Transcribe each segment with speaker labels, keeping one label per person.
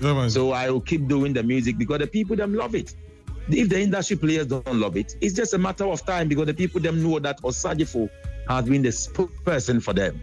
Speaker 1: Yeah,
Speaker 2: so I will keep doing the music because the people them love it. If the industry players don't love it, it's just a matter of time because the people them know that Osagyefo has been the spokesperson for them.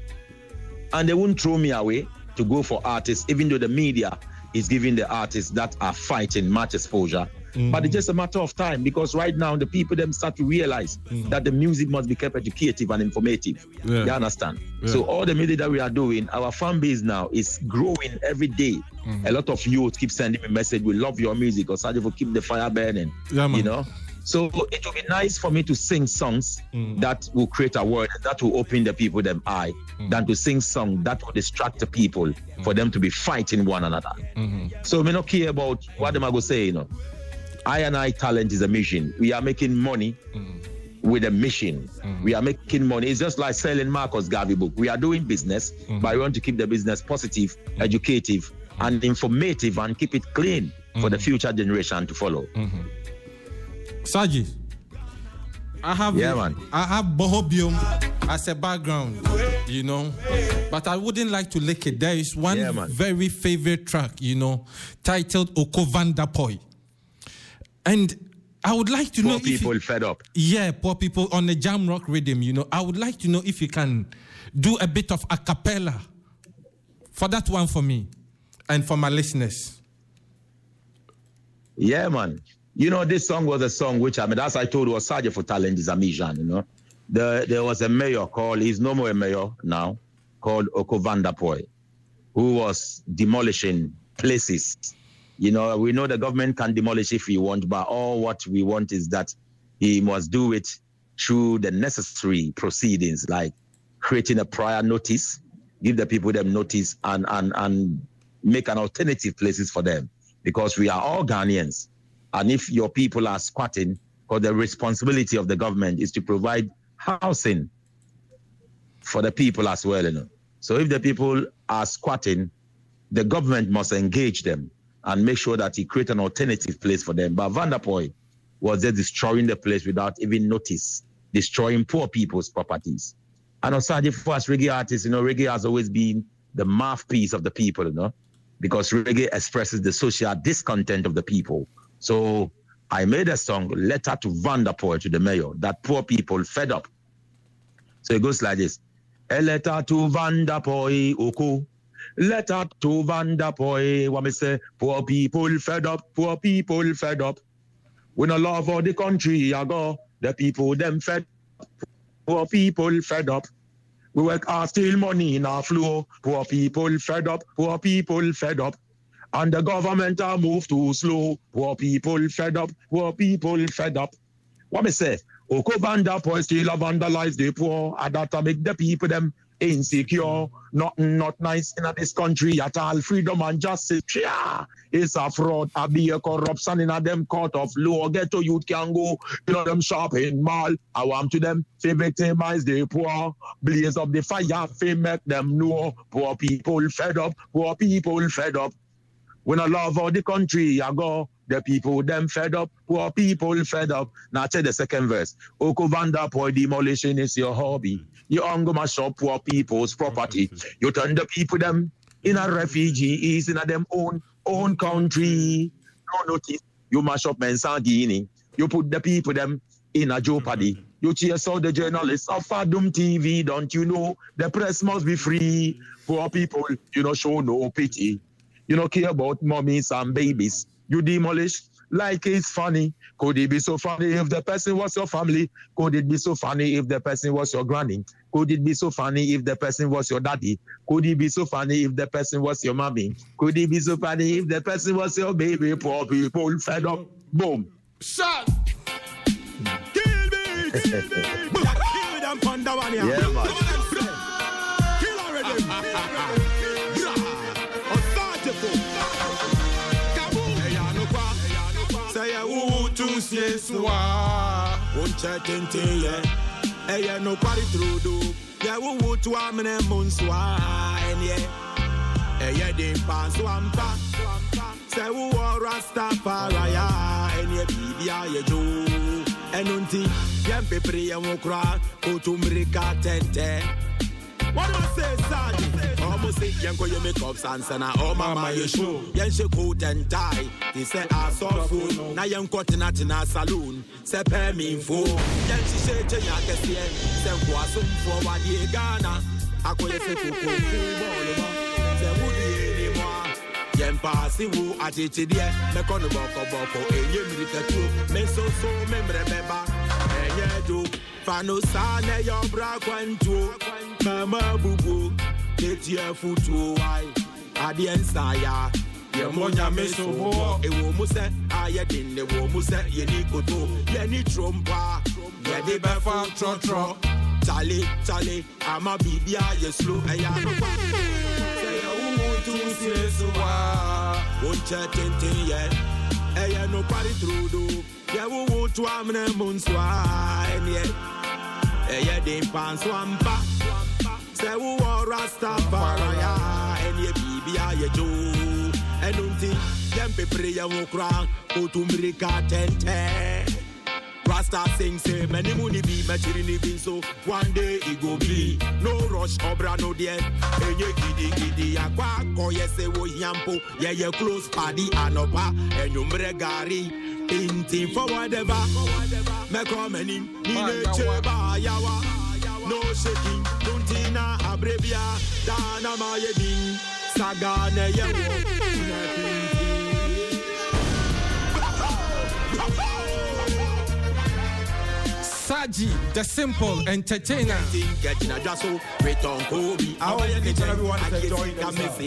Speaker 2: And they won't throw me away to go for artists, even though the media is giving the artists that are fighting much exposure. Mm. But it's just a matter of time because right now the people them start to realize mm. that the music must be kept educative and informative. Yeah. You understand? Yeah. So all the music that we are doing, our fan base now is growing every day. Mm. A lot of youth keep sending me message. We love your music. Or for keep the fire burning. Yeah, you know. So it will be nice for me to sing songs mm. that will create a word that will open the people them eye mm. than to sing songs that will distract the people mm. for them to be fighting one another. Mm-hmm. So we not care about what them I go say, you know. I and I talent is a mission. We are making money mm. with a mission. Mm. We are making money. It's just like selling Marcus Garvey book. We are doing business, mm. but we want to keep the business positive, educative, and informative and keep it clean for the mm-hmm. future generation to follow.
Speaker 1: Mm-hmm. Saji, I have
Speaker 2: yeah, man.
Speaker 1: I have Bohobium as a background, you know, but I wouldn't like to lick it. There is one yeah, very favorite track, you know, titled Oko Vanderpuye, and I would like to
Speaker 2: poor
Speaker 1: know
Speaker 2: people
Speaker 1: you,
Speaker 2: fed up.
Speaker 1: Yeah, poor people on the jam rock rhythm. You know, I would like to know if you can do a bit of a cappella for that one for me and for my listeners.
Speaker 2: Yeah, man. You know, this song was a song which I mean, as I told you, was for Talent is a mission, you know. The, there was a mayor called, he's no more a mayor now, called Oko Vanderpuye, who was demolishing places. You know, we know the government can demolish if we want, but all what we want is that he must do it through the necessary proceedings, like creating a prior notice, give the people them notice and and and make an alternative places for them. Because we are all Ghanaians and if your people are squatting, or the responsibility of the government is to provide housing for the people as well. You know? So if the people are squatting, the government must engage them and make sure that he create an alternative place for them. But Vanderpuye was just destroying the place without even notice, destroying poor people's properties. And Osagyefo, for us reggae artists, you know, reggae has always been the mouthpiece of the people, you know, because reggae expresses the social discontent of the people. So I made a song, Letter to Vanderpuye, to the mayor, that poor people fed up. So it goes like this. A letter to Vanderpuye, Oko. Letter to Vanderpuye, what me say? Poor people fed up, poor people fed up. We no love all the country I go. The people them fed up. Poor people fed up. We work hard, steal money in our flow. Poor people fed up, poor people fed up. And the government are move too slow. Poor people fed up. Poor people fed up. What me say? Oko Vanderpuye still vandalize the poor. And that make the people them insecure. Nothing not nice in this country at all. Freedom and justice. Yeah. It's a fraud. A be a corruption in a them court of law. Get to youth can go. You know them shopping mall. I want to them to victimize the poor. Blaze up the fire. Fi make them know. Poor people fed up. Poor people fed up. When I love all the country, I go. The people them fed up, poor people fed up. Now check the second verse. Oko Vanderpuye demolition is your hobby. You hunger mash up poor people's property. You turn the people them in a refugees in a them own own country. No notice. You mash up Mensangini. You put the people them in a jeopardy. You chase out the journalists of Fadum TV, don't you know? The press must be free. Poor people, you know, show no pity. You don't care about mummies and babies. You demolish like it's funny. Could it be so funny if the person was your family? Could it be so funny if the person was your granny? Could it be so funny if the person was your daddy? Could it be so funny if the person was your mommy? Could it be so funny if the person was your baby? Poor people fed up. Boom.
Speaker 1: Shut. Kill me, kill me. kill them,
Speaker 2: Yeah, man.
Speaker 1: sie swa Unche tente ye Eye no party through do. Ye wu wu tu amene mun swa Enye Eye din pan swampa Se wu wa rasta paraya Enye bibia ye jo Enunti Yen pepri ye wukra Kutumrika tente
Speaker 3: What do I say, Sergeant? Almost say, Yanko, you make up sense and oh, mama, you show. Yen she coat and tie. They say, I saw food. Now, young cotton at in a saloon. Say, pay me for. Yen she say, Jaya, Kessie, say, Kwasum for what ye Ghana. I call you say, Kuku, Say, Woody, anymore. Yen pass eh, you at it, eh, dear. Me the boko boko, and you two. Me so so, me remember. And you do. Fano sana, your bra quanto. Mama bubu. Get your foot to why. Adi saya. Ye mo nyame so ho ewo mu sɛ ayɛ den ne wo mu sɛ yɛni koto yɛni trompa yɛde bɛfa trɔtrɔ tale tale ama biribi ayɛ slow ɛyɛ anopa sɛ yɛwowo to sie so a wonkyɛ tenten yɛ ɛyɛ nokware turodo yeah, we would to am ne moon swine, yeah. Eh, yeah, they pan swampa. Say, we war Rastafari, and yeah, baby, I yeah, Joe. And until them people, yeah, we cry, go to America 10 Pastor sing say many money be me chirini bin so one day it go be. No rush obra no there. Enye gidi gidi akwa oh, yes, say wo yampo. Yeah ye close party anopa enyumre gari. Inting for whatever, me come in, in a cheba yawa, no shaking, tuntina abrebia, dana saga sagane yewo,
Speaker 4: Saji, the simple entertainer.
Speaker 3: Getting a jasso, return Kobe.
Speaker 1: I hope each and everyone is enjoying themselves.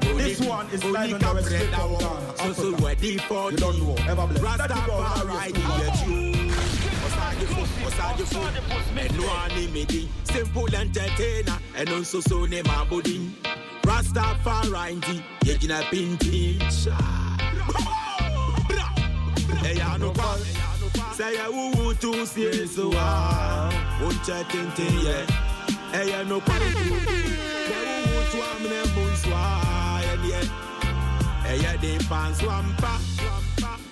Speaker 1: This one is live on the Street of Ghana.
Speaker 3: So so
Speaker 1: Africa.
Speaker 3: ready for
Speaker 1: You don't know. Ever blessed. Let it go.
Speaker 3: Rastafari get you. Osajifo, Osajifo, Menu animidi, simple entertainer, and also so name abodi. Rastafari ndi, yejina pinti. Hey, I know what. Say ya wuwu tu si so ah, unche tinte ye. Hey, ya no kwa tu. Say wuwu tu amne bunswa ye. Hey, ya de pan swampa.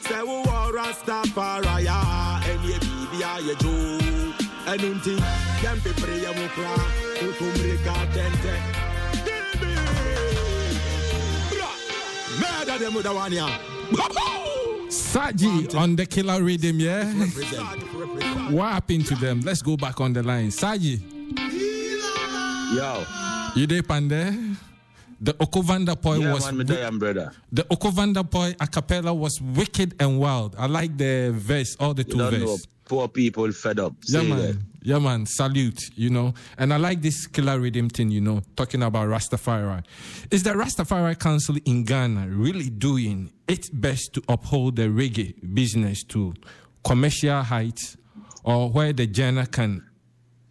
Speaker 3: Say wuwu Rastafari ya, enye ya ye jo. Enunti, dem pe pray ya mukra, utumrika tente. Dibi. Bra. Murder them with the one ya.
Speaker 4: Saji on the killer rhythm, yeah? What happened to them? Let's go back on the line. Saji,
Speaker 2: Yo,
Speaker 4: you there, Pande? The Oko Vanderpuye
Speaker 2: yeah,
Speaker 4: was
Speaker 2: man, me brother.
Speaker 4: the Oko Vanderpuye a cappella was wicked and wild. I like the verse, all the
Speaker 2: You
Speaker 4: two
Speaker 2: don't
Speaker 4: verses.
Speaker 2: poor people fed up.
Speaker 4: Yeah,
Speaker 2: Say
Speaker 4: man.
Speaker 2: that.
Speaker 4: Yeah, man. Salute, you know. And I like this killer rhythm thing, you know, talking about Rastafari. Is the Rastafari Council in Ghana really doing its best to uphold the reggae business to commercial heights or where the genre can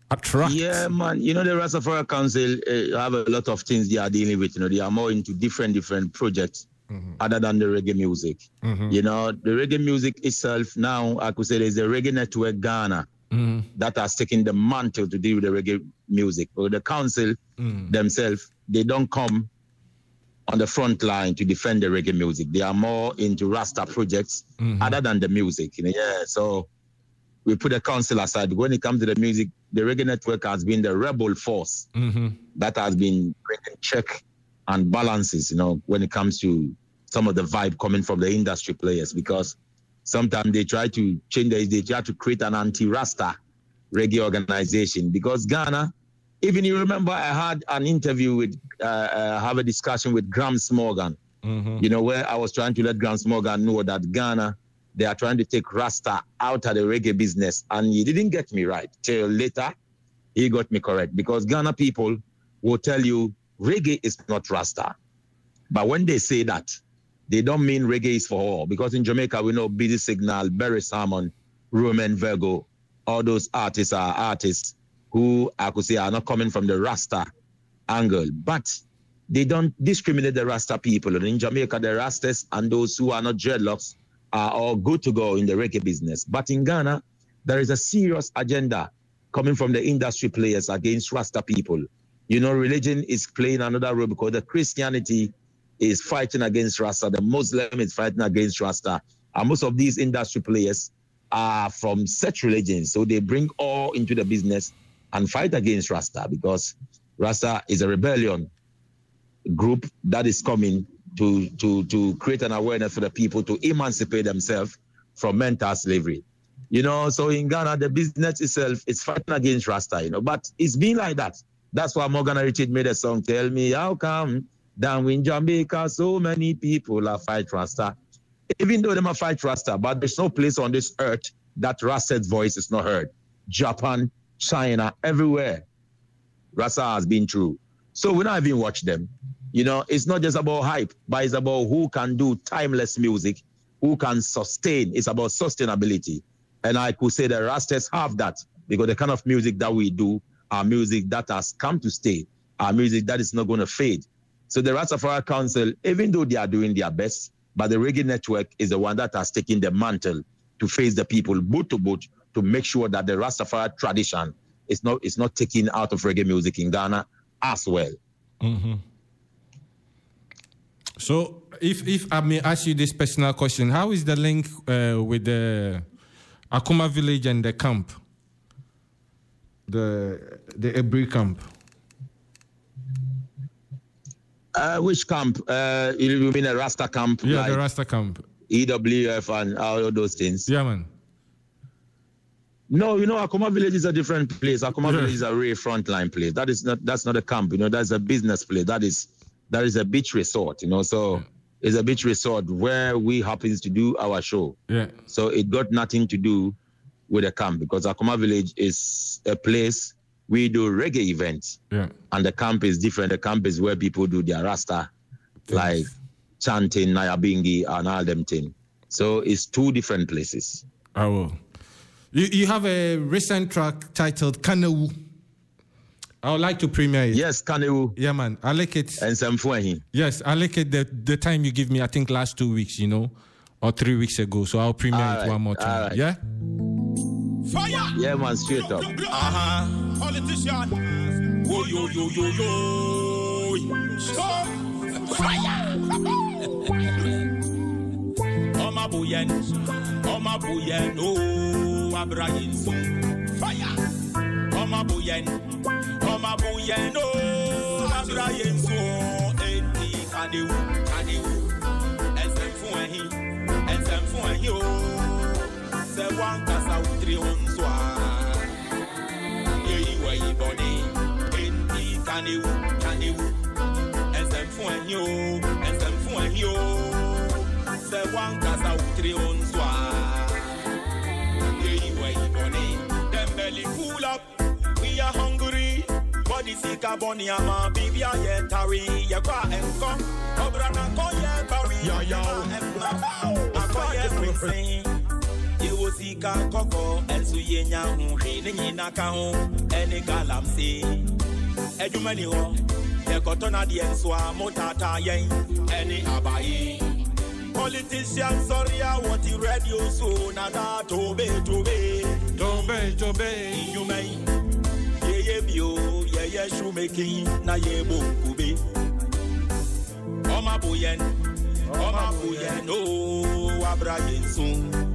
Speaker 4: attract?
Speaker 2: Yeah, man. You know, the Rastafari Council uh, have a lot of things they are dealing with. You know, they are more into different, different projects other than the reggae music. You know, the reggae music itself now, I could say there's a reggae network Ghana that has taken the mantle to deal with the reggae music. But the council themselves, they don't come on the front line to defend the reggae music. They are more into Rasta projects other than the music. You know, yeah. So we put the council aside. When it comes to the music, the reggae network has been the rebel force that has been bringing check and balances, you know, when it comes to some of the vibe coming from the industry players, because sometimes they try to change the, they try to create an anti-Rasta reggae organization. Because Ghana, even you remember, I had an interview with, uh, uh, have a discussion with Gramps Morgan, you know, where I was trying to let Gramps Morgan know that Ghana, they are trying to take Rasta out of the reggae business. And he didn't get me right till later he got me correct because Ghana people will tell you reggae is not Rasta. But when they say that, they don't mean reggae is for all. Because in Jamaica, we know Busy Signal, Barry Salmon, Romain Virgo, all those artists are artists who I could say are not coming from the Rasta angle. But they don't discriminate the Rasta people. And in Jamaica, the Rastas and those who are not dreadlocks are all good to go in the reggae business. But in Ghana, there is a serious agenda coming from the industry players against Rasta people. You know, religion is playing another role because the Christianity is fighting against Rasta, the Muslim is fighting against Rasta. And most of these industry players are from such religions. So they bring all into the business and fight against Rasta because Rasta is a rebellion group that is coming to to to create an awareness for the people to emancipate themselves from mental slavery. You know, so in Ghana, the business itself is fighting against Rasta, you know, but it's been like that. That's why Morgan Heritage made a song, Tell Me How Come Down in Jamaica, so many people are fight Rasta. Even though they might fight Rasta, but there's no place on this earth that Rasta's voice is not heard. Japan, China, everywhere. Rasta has been true. So we don't even watch them. You know, it's not just about hype, but it's about who can do timeless music, who can sustain. It's about sustainability. And I could say the Rastas have that because the kind of music that we do are music that has come to stay, are music that is not going to fade. So the Rastafari Council, even though they are doing their best, but the Reggae Network is the one that has taken the mantle to face the people boot to boot to make sure that the Rastafari tradition is not is not taken out of reggae music in Ghana as well.
Speaker 4: Mm-hmm. So, if if I may ask you this personal question, how is the link uh, with the Akuma village and the camp, the the Ebri camp?
Speaker 2: Uh, which camp? Uh, you mean a Rasta camp?
Speaker 4: Yeah,
Speaker 2: like
Speaker 4: the Rasta camp.
Speaker 2: EWF and all those things.
Speaker 4: Yeah, man.
Speaker 2: No, you know, Akuma Village is a different place. Akuma
Speaker 4: Yeah.
Speaker 2: Village is a real frontline place. That is not that's not a camp, you know, that's a business place. That is that is a beach resort, you know. So it's a beach resort where we happens to do our show.
Speaker 4: Yeah.
Speaker 2: So it got nothing to do with a camp because Akuma Village is a place we do reggae events.
Speaker 4: Yeah.
Speaker 2: And the camp is different. The camp is where people do their rasta, like chanting, Nyabinghi, and all them thing. So it's two different places.
Speaker 4: I will. You, you have a recent track titled Kanewu. I would like to premiere it.
Speaker 2: Yes, Kaneu
Speaker 4: Yeah, man. I like it.
Speaker 2: and some Semfuehi.
Speaker 4: Yes, I like it the, the time you give me, I think last two weeks, you know, or three weeks ago. So I'll premiere
Speaker 2: All
Speaker 4: it
Speaker 2: right,
Speaker 4: one more time.
Speaker 2: right.
Speaker 4: Yeah?
Speaker 3: Fire!
Speaker 2: Yeah, man, straight up.
Speaker 3: Uh-huh. Politician. Whoa, yo, yo, yo, yo. Stop. Ọmọ bóyá ni, ọmọ bóyá ni, ooo, Abrayin sùn. Fire. Ọmọ bóyá ni, ọmọ bóyá ni, ooo, Abrayin sùn. Eti kanewu, kanewu. Ẹsẹ̀ fún ẹ̀yìn, ẹsẹ̀ fún ẹ̀yìn ooo. Sẹ wọn kasa wutiri wọn sọ a. Èyí wẹ̀ yìí bọ̀ ni. Eti kanewu, kanewu. Ẹsẹ̀ fún ẹ̀yìn o, ẹsẹ̀ fún ẹ̀yìn o. Sẹ wọn kasa wutiri wọn sọ a. Èyí wẹ̀ yìí. Dem belly full up, we are hungry. Body sick a body ama bibi a yẹ tari yẹ kọ́ a. Ọ̀bùrọ̀ náà kọ́ yẹ bari.
Speaker 1: Yo, yo.
Speaker 3: Akọ́ yẹ pínsìn. Iwo sika kɔkɔ ɛnso yɛ nya ho hwee ne nyina ka ho ɛne galamsey adwuma ni hɔ yɛkɔtɔ nso a motaataa yɛn ɛne abaye politician sɔre a wɔte radio so na daa tobe tobe.
Speaker 4: Tobe, tobe.
Speaker 3: nnwuma yi yɛyɛ bio yɛyɛ shoemaking na yɛbɔ nkube ɔma bo yɛn ɔma bo yɛn o abra yɛn so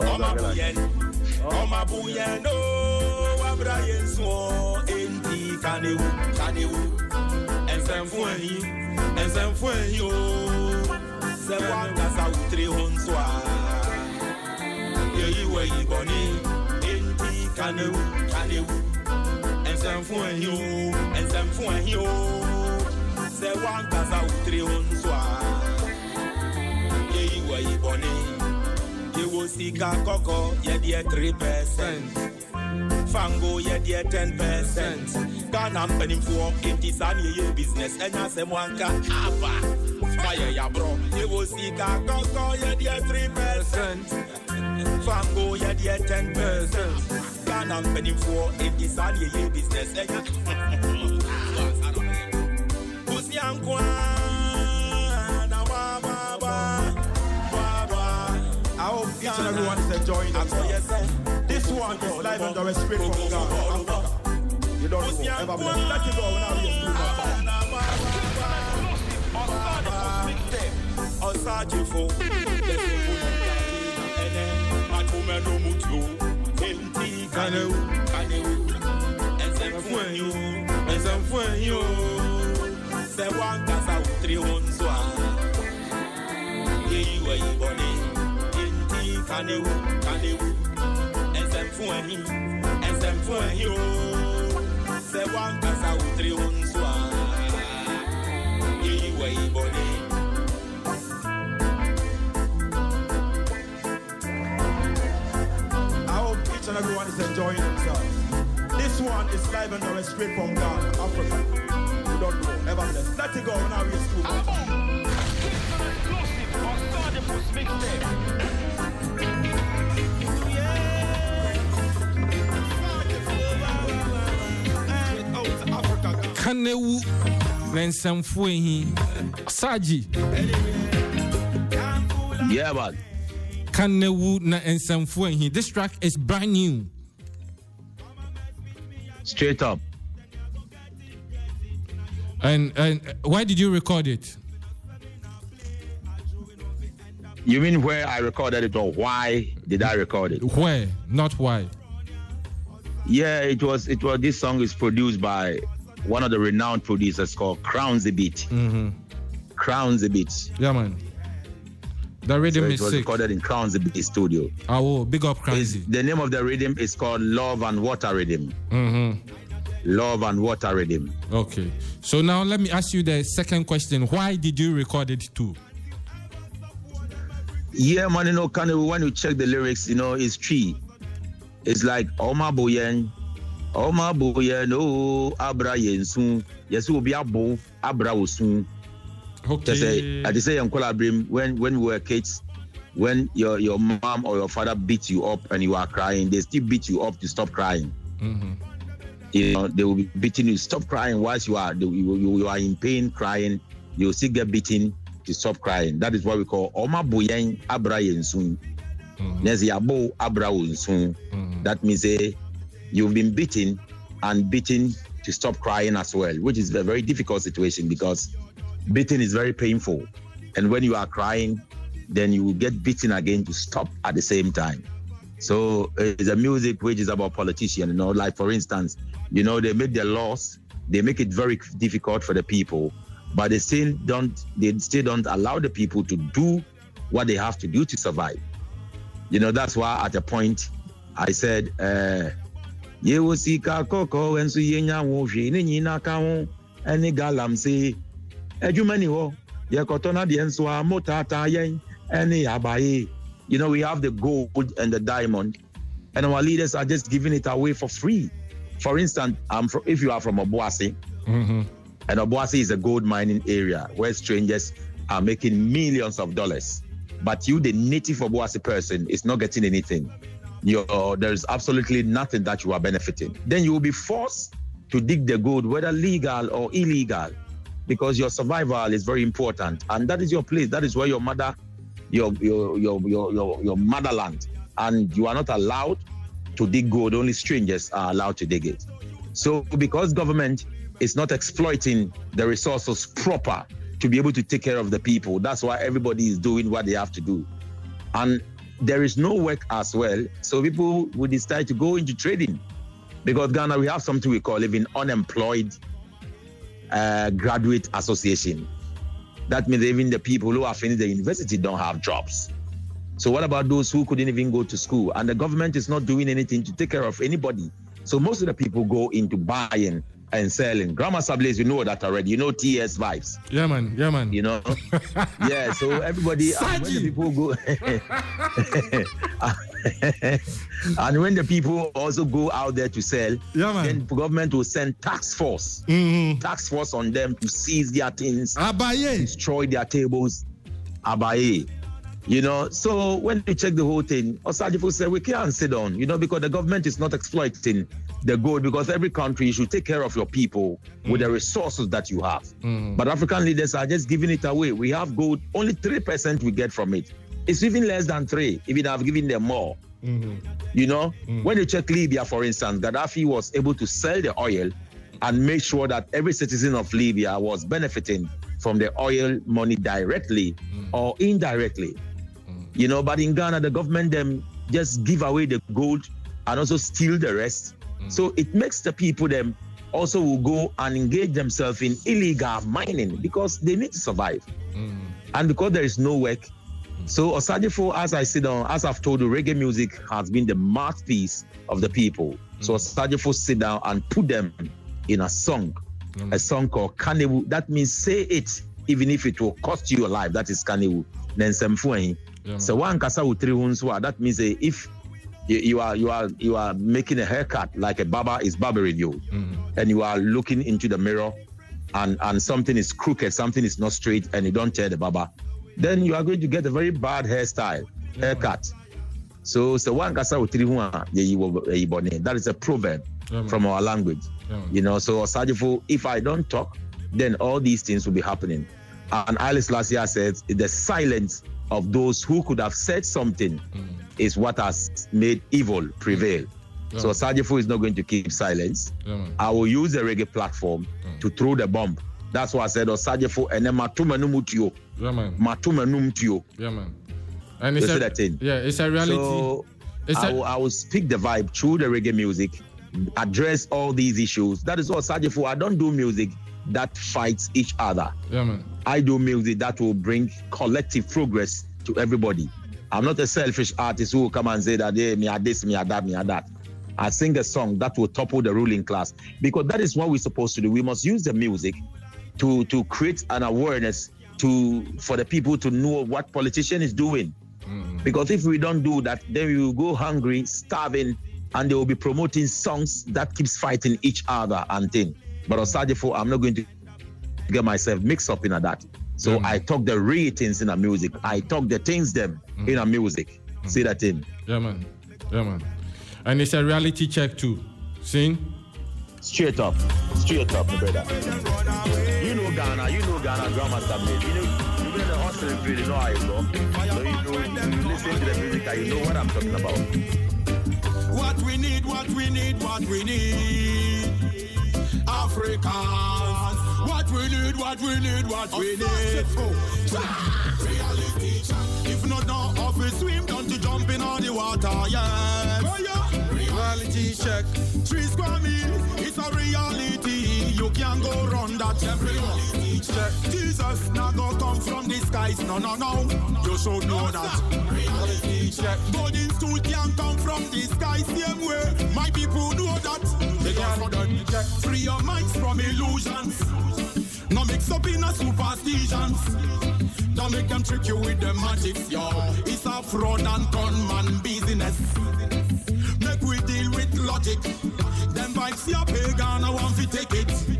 Speaker 3: ɔma bo yɛn ɔma bo yɛn o abra yɛn so enti kanewu kanewu. Ɛnsɛmfo ahi ɛnsɛmfo ahi o. Sɛ wankasa wotire ho nso a yɛyi wɔ yi bɔne enti kanewu kanewu. Ɛnsɛmfo ahi o ɛnsɛmfo ahi o. Sɛ wankasa wotire ho nso a yɛyi wɔ yi bɔne yɛwɔ sika kɔkɔ yɛdeɛ 3 percent. Fango yɛdeɛ 10 percent. Ghana mpanimfoɔ enti saa ne yɛyɛ business ɛnya sɛ mo anka aba ma yɛ yaborɔ yɛwɔ sika kɔkɔ yɛdeɛ 3 percent. Fango yɛdeɛ 10 percent. Ghana mpanimfoɔ enti saa ne yɛyɛ business busiankoa na
Speaker 1: each and enjoying themselves. This one is live and direct straight from God. Africa. You don't ever bless. Let it go
Speaker 3: ẹ̀sẹ̀ nsɛmfo enti kanewu kanewu nsɛmfo ahi nsɛmfo ahi o sɛ wankasa wo tiri ho nso a yɛyi wɔ yi bɔne
Speaker 1: I hope each and everyone is enjoying themselves. This one is live and direct straight from Ghana, Africa. You don't know, ever blessed. Let it go now, we're school.
Speaker 3: Straight out
Speaker 4: kanewu na nsɛmfo ehi saji
Speaker 2: Yeah, man.
Speaker 4: kanewu na nsɛmfo ehi this track is brand new
Speaker 2: Straight up.
Speaker 4: and and why did you record it
Speaker 2: You mean where I recorded it or why did I record it?
Speaker 4: where not why
Speaker 2: Yeah, it was it was this song is produced by one of the renowned producers called Crowns the Beat.
Speaker 4: mm-hmm.
Speaker 2: Crowns the Beat.
Speaker 4: yeah man the
Speaker 2: So
Speaker 4: rhythm
Speaker 2: it
Speaker 4: is
Speaker 2: was
Speaker 4: sick
Speaker 2: recorded in Crowns the Beat studio.
Speaker 4: oh big up crazy
Speaker 2: the name of the rhythm is called Love and Water Rhythm.
Speaker 4: mm-hmm.
Speaker 2: Love and Water Rhythm.
Speaker 4: okay so now let me ask you the second question why did you record it too
Speaker 2: Yeah, man, you know, kind of when you check the lyrics, you know, it's tree. It's like Oma Boyen, Oma Boyen, oh, Abra Yensun, yes, will be abo, Abra Osun. Just say, I
Speaker 4: okay
Speaker 2: just say, Uncle Abrim, when when we were kids, when your your mom or your father beat you up and you are crying, they still beat you up to stop crying.
Speaker 4: mm-hmm.
Speaker 2: You know, they will be beating you. Stop crying whilst you are you, you, you are in pain, crying. You will still get beaten to stop crying. That is what we call Oma Boyen Abra Yensun.
Speaker 4: Mhm.
Speaker 2: Nezi Abo Abra.
Speaker 4: Mhm.
Speaker 2: That means eh, you've been beaten and beaten to stop crying as well, which is a very difficult situation because beating is very painful. And when you are crying, then you will get beaten again to stop at the same time. So it's a music which is about politicians, you know, like for instance, you know, they make their laws, they make it very difficult for the people, but they still don't they still don't allow the people to do what they have to do to survive. You know, that's why at a point I said, uh yewo sika kɔkɔ nso yɛnya wo hwee ne nyina ka ho ɛne galamsey adwuma ni hɔ yɛkɔtɔ no deɛ nso a yɛn ɛne abaye. You know we have the gold and the diamond and our leaders are just giving it away for free. For instance um, if you are from obuasi
Speaker 4: Mhm.
Speaker 2: and obuasi is a gold mining area where strangers are making millions of dollars but you the native obuasi person is not getting anything you're, there's absolutely nothing that you are benefiting. Then you will be forced to dig the gold whether legal or illegal because your survival is very important. And that is your place. That is where your mother your your your your your, your motherland. And you are not allowed to dig gold only strangers are allowed to dig it. So because government is not exploiting the resources proper to be able to take care of the people that's why everybody is doing what they have to do. And there is no work as well so people would decide to go into trading. Because ghana we have something we call even unemployed uh, graduate association. That means even the people who are finished the university don't have jobs. So what about those who couldn't even go to school? And the government is not doing anything to take care of anybody. So most of the people go into buying and selling. Grammar sublays you know that already. You know ts vibes.
Speaker 4: Yeah man. Yeah man.
Speaker 2: You know? Yeah so everybody and when the people go and when the people also go out there to sell
Speaker 4: yeah man.
Speaker 2: then government will send tax force
Speaker 4: Mhm.
Speaker 2: tax force on them to seize their things
Speaker 4: abaye!
Speaker 2: destroy their tables. Abaye. You know so when you check the whole thing osajifo said we can't sit down you know because the government is not exploiting the gold because every country should take care of your people with the resources that you have.
Speaker 4: Mhm.
Speaker 2: but african leaders are just giving it away. We have gold only 3% we get from it. It's even less than 3 even i've given them more.
Speaker 4: Mhm.
Speaker 2: you know, when you check Libya, for instance, Gaddafi was able to sell the oil and make sure that every citizen of Libya was benefiting from the oil money directly or indirectly. You know, but in Ghana, the government them just give away the gold and also steal the rest Mm. So it makes the people them also will go and engage themselves in illegal mining because they need to survive. Mm. And because there is no work. Mm. So Osagyefo, as I sit down, as I've told you, reggae music has been the mouthpiece of the people. So Osagyefo sit down and put them in a song, a song called Kanewu. That means say it, even if it will cost you your life. That is Kanewu. Then Semfuahin. Eh?
Speaker 4: Yeah,
Speaker 2: So one kasa utri. That means eh, if you, you are you are you are making a haircut like a barber is barbering you, mm. and you are looking into the mirror, and and something is crooked, something is not straight, and you don't tell the barber, then you are going to get a very bad hairstyle, haircut. So so one kasa That is a proverb
Speaker 4: Yeah,
Speaker 2: from our language.
Speaker 4: Yeah.
Speaker 2: You know, so Osajifo, if I don't talk, then all these things will be happening. And Alice last year said the silence of those who could have said something mm. is what has made evil prevail. Mm. So
Speaker 4: Yeah.
Speaker 2: Osajifo is not going to keep silence.
Speaker 4: Yeah.
Speaker 2: I will use the reggae platform mm. to throw the bomb. That's why I said oh, Osajifo and then matuma numutio,
Speaker 4: Yeah, man.
Speaker 2: matuma numutio.
Speaker 4: Yeah, man. And
Speaker 2: You
Speaker 4: it's
Speaker 2: see
Speaker 4: a,
Speaker 2: that thing?
Speaker 4: yeah, it's a reality.
Speaker 2: So
Speaker 4: It's
Speaker 2: I
Speaker 4: a-
Speaker 2: will, I will speak the vibe through the reggae music, address all these issues. That is what Sajifo, I don't do music that fights each other.
Speaker 4: yeah, man.
Speaker 2: I do music that will bring collective progress to everybody. I'm not a selfish artist who will come and say that, hey, me are this, me are that, me are that. I sing a song that will topple the ruling class because that is what we're supposed to do. We must use the music to to create an awareness to for the people to know what politician is doing. Mm-hmm. Because if we don't do that, then we will go hungry, starving, and they will be promoting songs that keeps fighting each other and thing. But Osajifo, I'm not going to get myself mixed up in a that. So
Speaker 4: Yeah.
Speaker 2: I talk the real things in a music. I talk the things them mm. in a music. Mm. See that thing?
Speaker 4: Yeah, man. Yeah, man. And it's a reality check too. See?
Speaker 2: Straight up. Straight up, my brother. You know Ghana, you know Ghana drama submit. You know, you've been in the hospital field, you know how it go. So you know, you listen to the music and you know what I'm talking about.
Speaker 1: What we need, what we need, what we need. Africans. We need, what we need, what we need. Reality check. If not now, off we swim down to jump in on the water, yes. Oh, yeah. Reality check. Three square meal, it's a reality. Can't go run that. Check. Jesus not gonna come from the skies, no, no, no. You should know that. Golden stool can't come from the sky same way. My people know that. They check. Free your minds from illusions. No mix up in a superstitions. Don't make them trick you with the magic, yo. It's a fraud and gunman business. Make we deal with logic. Them vibes your pagan, I want to take it.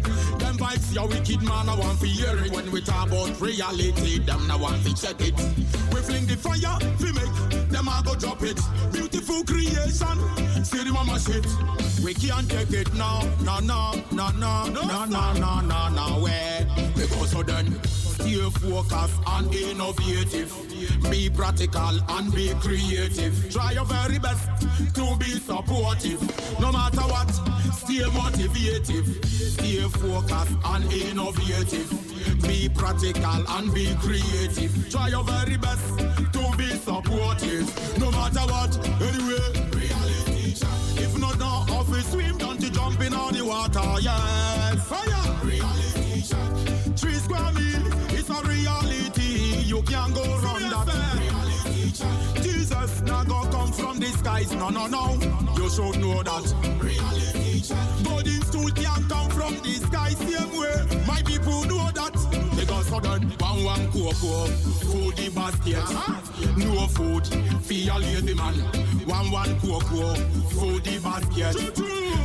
Speaker 1: Them vibes your wicked man, I want to hear it. When we talk about reality, them I want to check it. We fling the fire, we make them I go drop it. Beautiful creation, see the mama shit. We can't take it now, no, no, no, no, no, no, no, no, no, where? Because of then. Stay focused and innovative. Be practical and be creative. Try your very best to be supportive. No matter what, stay motivative. Stay focused and innovative. Be practical and be creative. Try your very best to be supportive. No matter what, anyway. Reality check. If not now, off we swim down to jump in on the water. Yes, fire. Reality check. Three square it's reality. You can't go round that. Jesus not gonna come from the skies. No, no, no. You should know that. Golden stool can't come from the sky same way. My people know that. Done one one cocoa, food the basket. No food, fear lazy man. One one cocoa, food the basket.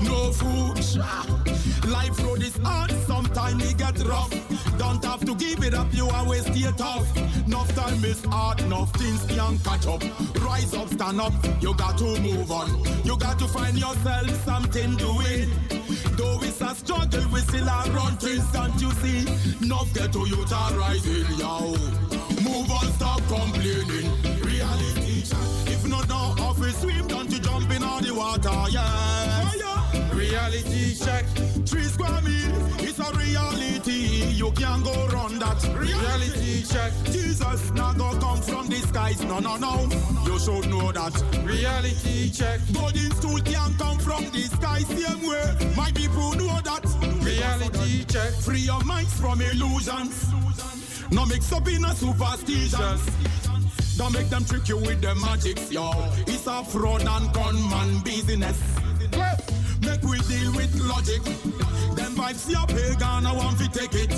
Speaker 1: No food. Life road is hard, sometimes it get rough. Don't have to give it up, you always stay tough. Enough time is hard, enough things can catch up. Rise up, stand up, you got to move on. You got to find yourself something doing. Struggle, we still are run things, don't you see? Enough get to you to rising, yo. Move on, stop complaining. Reality. If not now, off we swim, don't you jump in all the water, yeah. Reality check. Three square meal, it's a reality. You can't go run that.
Speaker 4: Reality check.
Speaker 1: Jesus not go come from the skies. No, no, no. You should know that.
Speaker 4: Reality check.
Speaker 1: Golden stool can't come from the sky same way. My people know that.
Speaker 4: Reality check.
Speaker 1: Free your minds from illusions. No mix up in a superstitions. Don't make them trick you with the magic, yo. It's a fraud and gunman business. Make we deal with logic. Them vibes your pagan, I want to take it.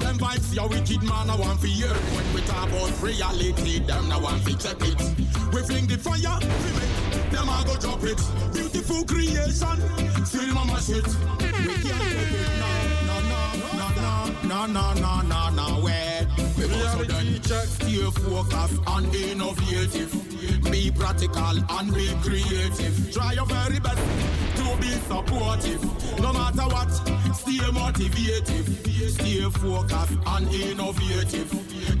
Speaker 1: Them vibes your wicked man, I want to hear. When we talk about reality, them I want to check it. We fling the fire, we make them I go drop it. Beautiful creation, still mama shit. We can't take it now. No, no, no, no, no, where? Reality check, stay focused and innovative. Be practical and be creative. Try your very best to be supportive. No matter what, stay motivative. Stay focused and innovative.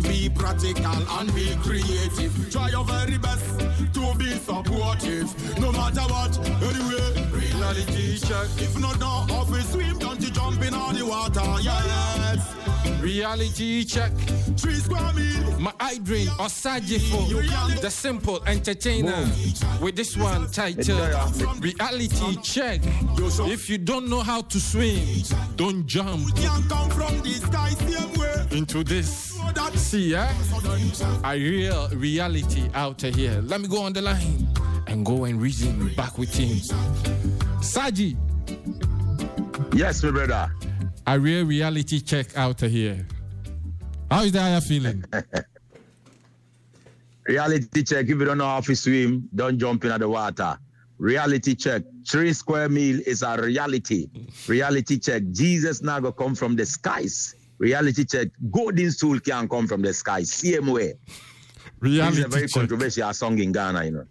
Speaker 1: Be practical and be creative. Try your very best to be supportive. No matter what, anyway.
Speaker 4: Reality check.
Speaker 1: If not now, off we swim, don't you jump in all the water, yes.
Speaker 4: Reality check.
Speaker 1: Three square meal.
Speaker 4: My eye drain Osajifo, the simple entertainer. With this one titled Reality Check. If you don't know how to swim, don't jump
Speaker 1: Can't come from the sky same way.
Speaker 4: into this. See, eh? A real reality out here. Let me go on the line and go and reason back with him. Saji,
Speaker 2: Yes, my brother.
Speaker 4: A real reality check out here. How is that how you feeling?
Speaker 2: Reality check. If you don't know how to swim, don't jump into the water. Reality check. Three square meal is a reality. Reality check. Jesus now go come from the skies. Reality check. Golden stool can come from the skies. Same way. This is a very
Speaker 4: check.
Speaker 2: controversial song in Ghana, you know.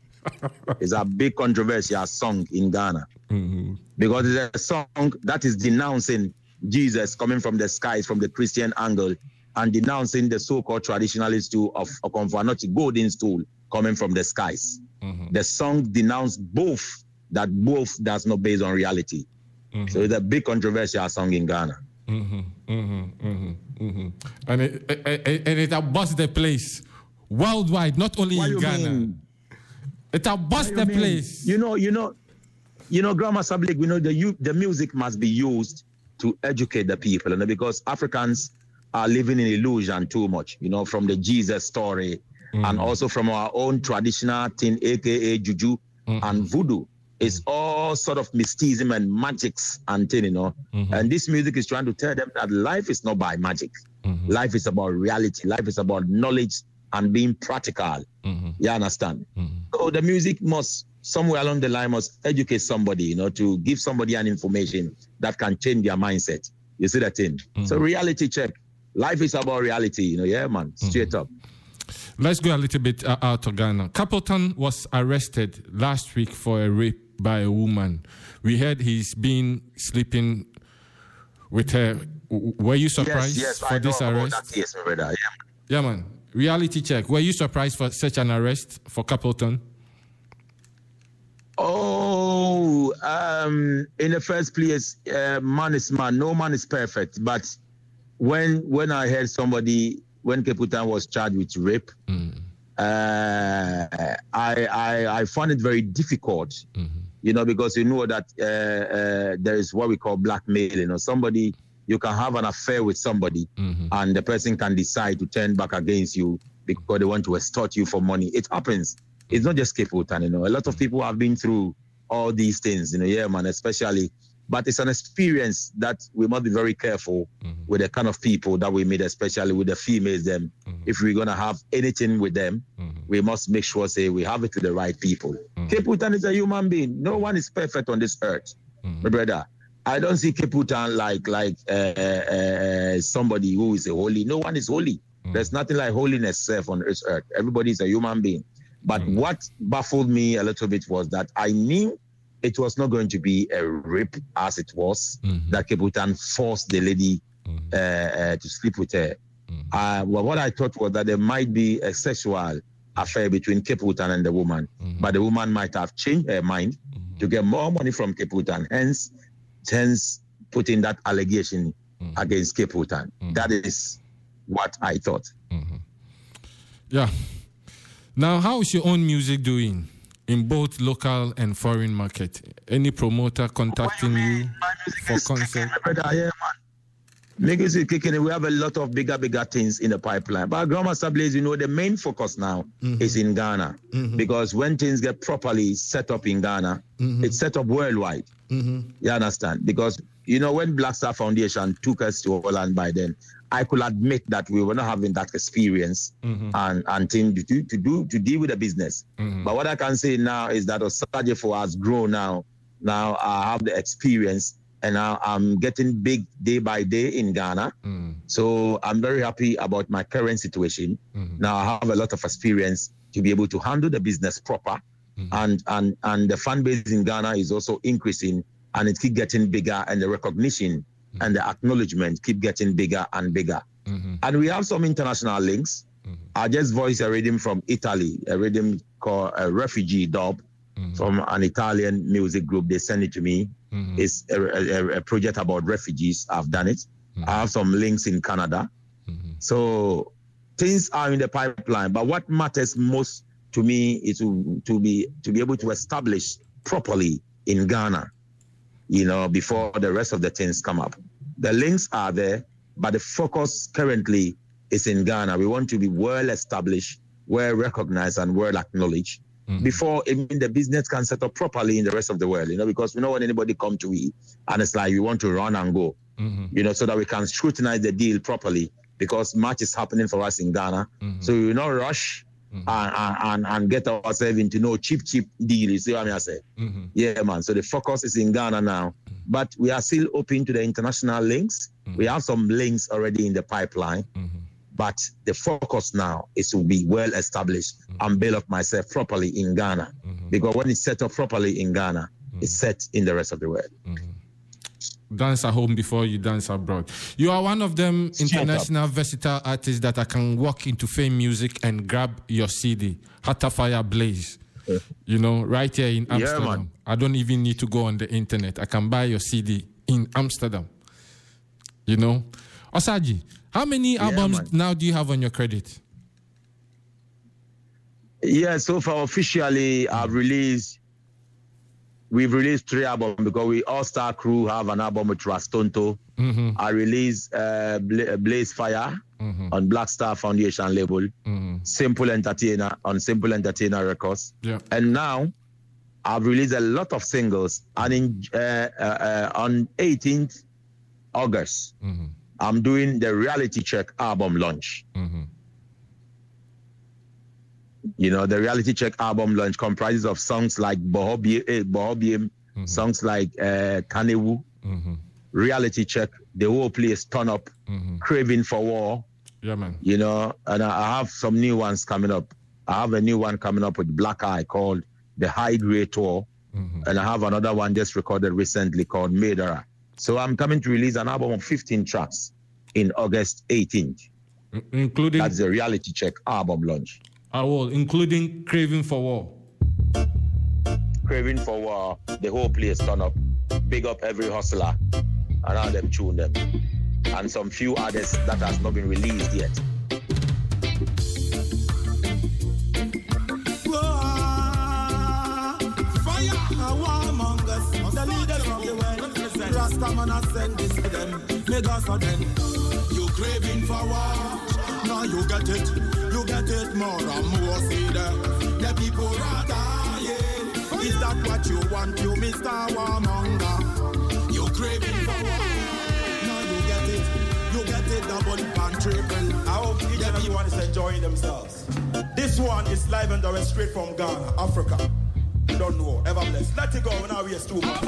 Speaker 2: it's a big controversial song in Ghana. Mm-hmm. Because it's a song that is denouncing Jesus coming from the skies from the Christian angle and denouncing the so-called traditionalist too of Okomfo-Anokye golden stool coming from the skies. Mm-hmm. The song denounced both that both does not based on reality. Mm-hmm. So it's a big controversial song in Ghana. Mm-hmm.
Speaker 4: And it, it, it, and it has bust the place worldwide, not only
Speaker 2: What
Speaker 4: in Ghana.
Speaker 2: mean?
Speaker 4: It has bust the
Speaker 2: mean,
Speaker 4: place.
Speaker 2: You know, you know, you know, Grandma Sablik, we know the the music must be used to educate the people, know, because Africans are living in illusion too much, you know, from the Jesus story mm. and also from our own traditional thing, aka juju mm-hmm. and voodoo. It's all sort of mysticism and magics and thing, you know. Mm-hmm. And this music is trying to tell them that life is not by magic. Mm-hmm. Life is about reality. Life is about knowledge and being practical. You understand? So the music must somewhere along the line must educate somebody, you know, to give somebody an information that can change their mindset. You see that thing? So reality check. Life is about reality, you know. Yeah, man. Straight up.
Speaker 4: Let's go a little bit uh, out of Ghana. Capleton was arrested last week for a rape by a woman. We heard he's been sleeping with her. Were you surprised
Speaker 2: yes, yes.
Speaker 4: for
Speaker 2: I know
Speaker 4: this arrest?
Speaker 2: Yes, my brother. Yeah.
Speaker 4: Yeah, man. Reality check. Were you surprised for such an arrest for Capleton?
Speaker 2: Oh, um, in the first place, uh, man is man. No man is perfect. But when when I heard somebody when Capleton was charged with rape, uh, I, I I found it very difficult. You know, because you know that uh, uh, there is what we call blackmail. You know, somebody you can have an affair with somebody, and the person can decide to turn back against you because they want to extort you for money. It happens. It's not just Capleton, you know. A lot of people have been through all these things, you know, yeah, man, especially. But it's an experience that we must be very careful mm-hmm. with the kind of people that we meet, especially with the females. Them, mm-hmm. if we're gonna have anything with them, mm-hmm. we must make sure say we have it with the right people. Capleton is a human being. No one is perfect on this earth, my brother. I don't see Capleton like like uh, uh, uh, somebody who is a holy. No one is holy. There's nothing like holiness uh, on this earth. Everybody is a human being. But what baffled me a little bit was that I knew it was not going to be a rape as it was mm-hmm. that Capleton forced the lady mm-hmm. uh, uh, to sleep with her. Mm-hmm. Uh, well, what I thought was that there might be a sexual affair between Capleton and the woman, but the woman might have changed her mind to get more money from Capleton, hence, hence putting that allegation against Cape Town. That is what I thought.
Speaker 4: Yeah. Now, how is your own music doing in both local and foreign market? Any promoter contacting you for concert?
Speaker 2: Brother, yeah, man. Niggas is kicking. We have a lot of bigger, bigger things in the pipeline. But Grandmaster Blaze, you know, the main focus now mm-hmm. is in Ghana. Mm-hmm. Because when things get properly set up in Ghana, mm-hmm. it's set up worldwide. You understand? Because, you know, when Black Star Foundation took us to Holland by then, I could admit that we were not having that experience mm-hmm. and, and thing to, to do to deal with the business. Mm-hmm. But what I can say now is that Osagyefo has grown now. Now I have the experience and now I'm getting big day by day in Ghana. Mm-hmm. So I'm very happy about my current situation. Now I have a lot of experience to be able to handle the business proper. And and and the fan base in Ghana is also increasing and it keep getting bigger and the recognition Mm-hmm. and the acknowledgement keep getting bigger and bigger. Mm-hmm. And we have some international links. Mm-hmm. I just voiced a rhythm from Italy, a rhythm called a refugee dub from an Italian music group. They sent it to me. It's a, a- a project about refugees. I've done it. I have some links in Canada. So things are in the pipeline. But what matters most to me is to, to be to be able to establish properly in Ghana, you know, before the rest of the things come up. The links are there, but the focus currently is in Ghana. We want to be well established, well recognized, and well acknowledged mm-hmm. before even the business can set up properly in the rest of the world. You know, because we don't want anybody come to we and it's like we want to run and go. Mm-hmm. You know, so that we can scrutinize the deal properly because much is happening for us in Ghana. Mm-hmm. So we will not rush and, and, and, and get ourselves into no cheap, cheap deal. You see what I mean? I say, yeah, man. So the focus is in Ghana now, but we are still open to the international links. We mm-hmm. have some links already in the pipeline, mm-hmm. but the focus now is to be well established mm-hmm. and build up myself properly in Ghana. Because when it's set up properly in Ghana, it's set in the rest of the world.
Speaker 4: Dance at home before you dance abroad. You are one of them
Speaker 2: Straight up.
Speaker 4: international versatile artists that I can walk into Fame Music and grab your CD, Hatta Fire Blaze. You know, right here in Amsterdam.
Speaker 2: man.
Speaker 4: I don't even need to go on the internet. I can buy your CD in Amsterdam. You know, Osaji, how many albums
Speaker 2: man.
Speaker 4: now do you have on your credit?
Speaker 2: Yeah, so far officially, I've released. We've released three albums because we All Star Crew have an album with Rastonto. I released uh, Bla- Blaze Fire on Black Star Foundation label. Simple Entertainer on Simple Entertainer Records.
Speaker 4: Yeah.
Speaker 2: And now, I've released a lot of singles. And in uh, uh, uh, on 18th August, I'm doing the Reality Check album launch. You know, the reality check album launch comprises of songs like Bohobie, eh, Bohobiem, songs like uh, Kanewu, reality check, the whole place turn up, craving for war,
Speaker 4: Yeah, man.
Speaker 2: you know, and I have some new ones coming up. I have a new one coming up with Black Eye called The High Grade Tour, mm-hmm. and I have another one just recorded recently called Murderer. So I'm coming to release an album of 15 tracks in August 18th.
Speaker 4: In- Including,
Speaker 2: That's the reality check album launch.
Speaker 4: Ah, I will, including Craving for War.
Speaker 2: craving for war, the whole place turn up, big up every hustler, around them tune them, and some few others that has not been released yet.
Speaker 3: You craving for. Now you get it. You get it more and more. See. The people are dying. Is that what you want, you Mr. triple.
Speaker 5: I hope each and everyone is enjoying themselves. This one is live and direct straight from Ghana, Africa. Don't know. Ever blessed. Let it go. We're now waste too much.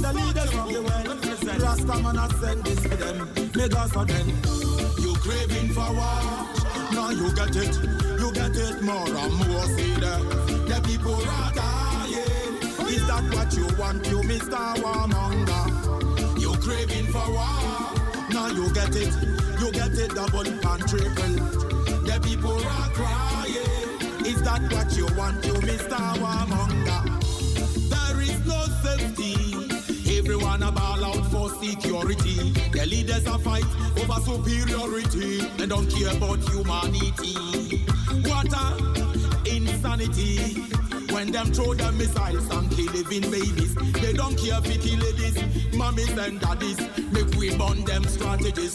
Speaker 3: The leaders of the world. Rastaman has sent this to them. Make us for them. You craving for war. Now you get it. You get it more and more. See. The people are dying. Is that what you want, you Mr. Warmonger? You craving for war. Now you get it. You get it double and triple. The people are crying. Is that what you want, you Mr. Warmonger? There is no safety. Everyone a ball out for security. The leaders a fight over superiority and don't care about humanity. What a insanity. When them throw them missiles and kill living babies, they don't care if kill ladies, mummies and daddies. Make we burn them strategies.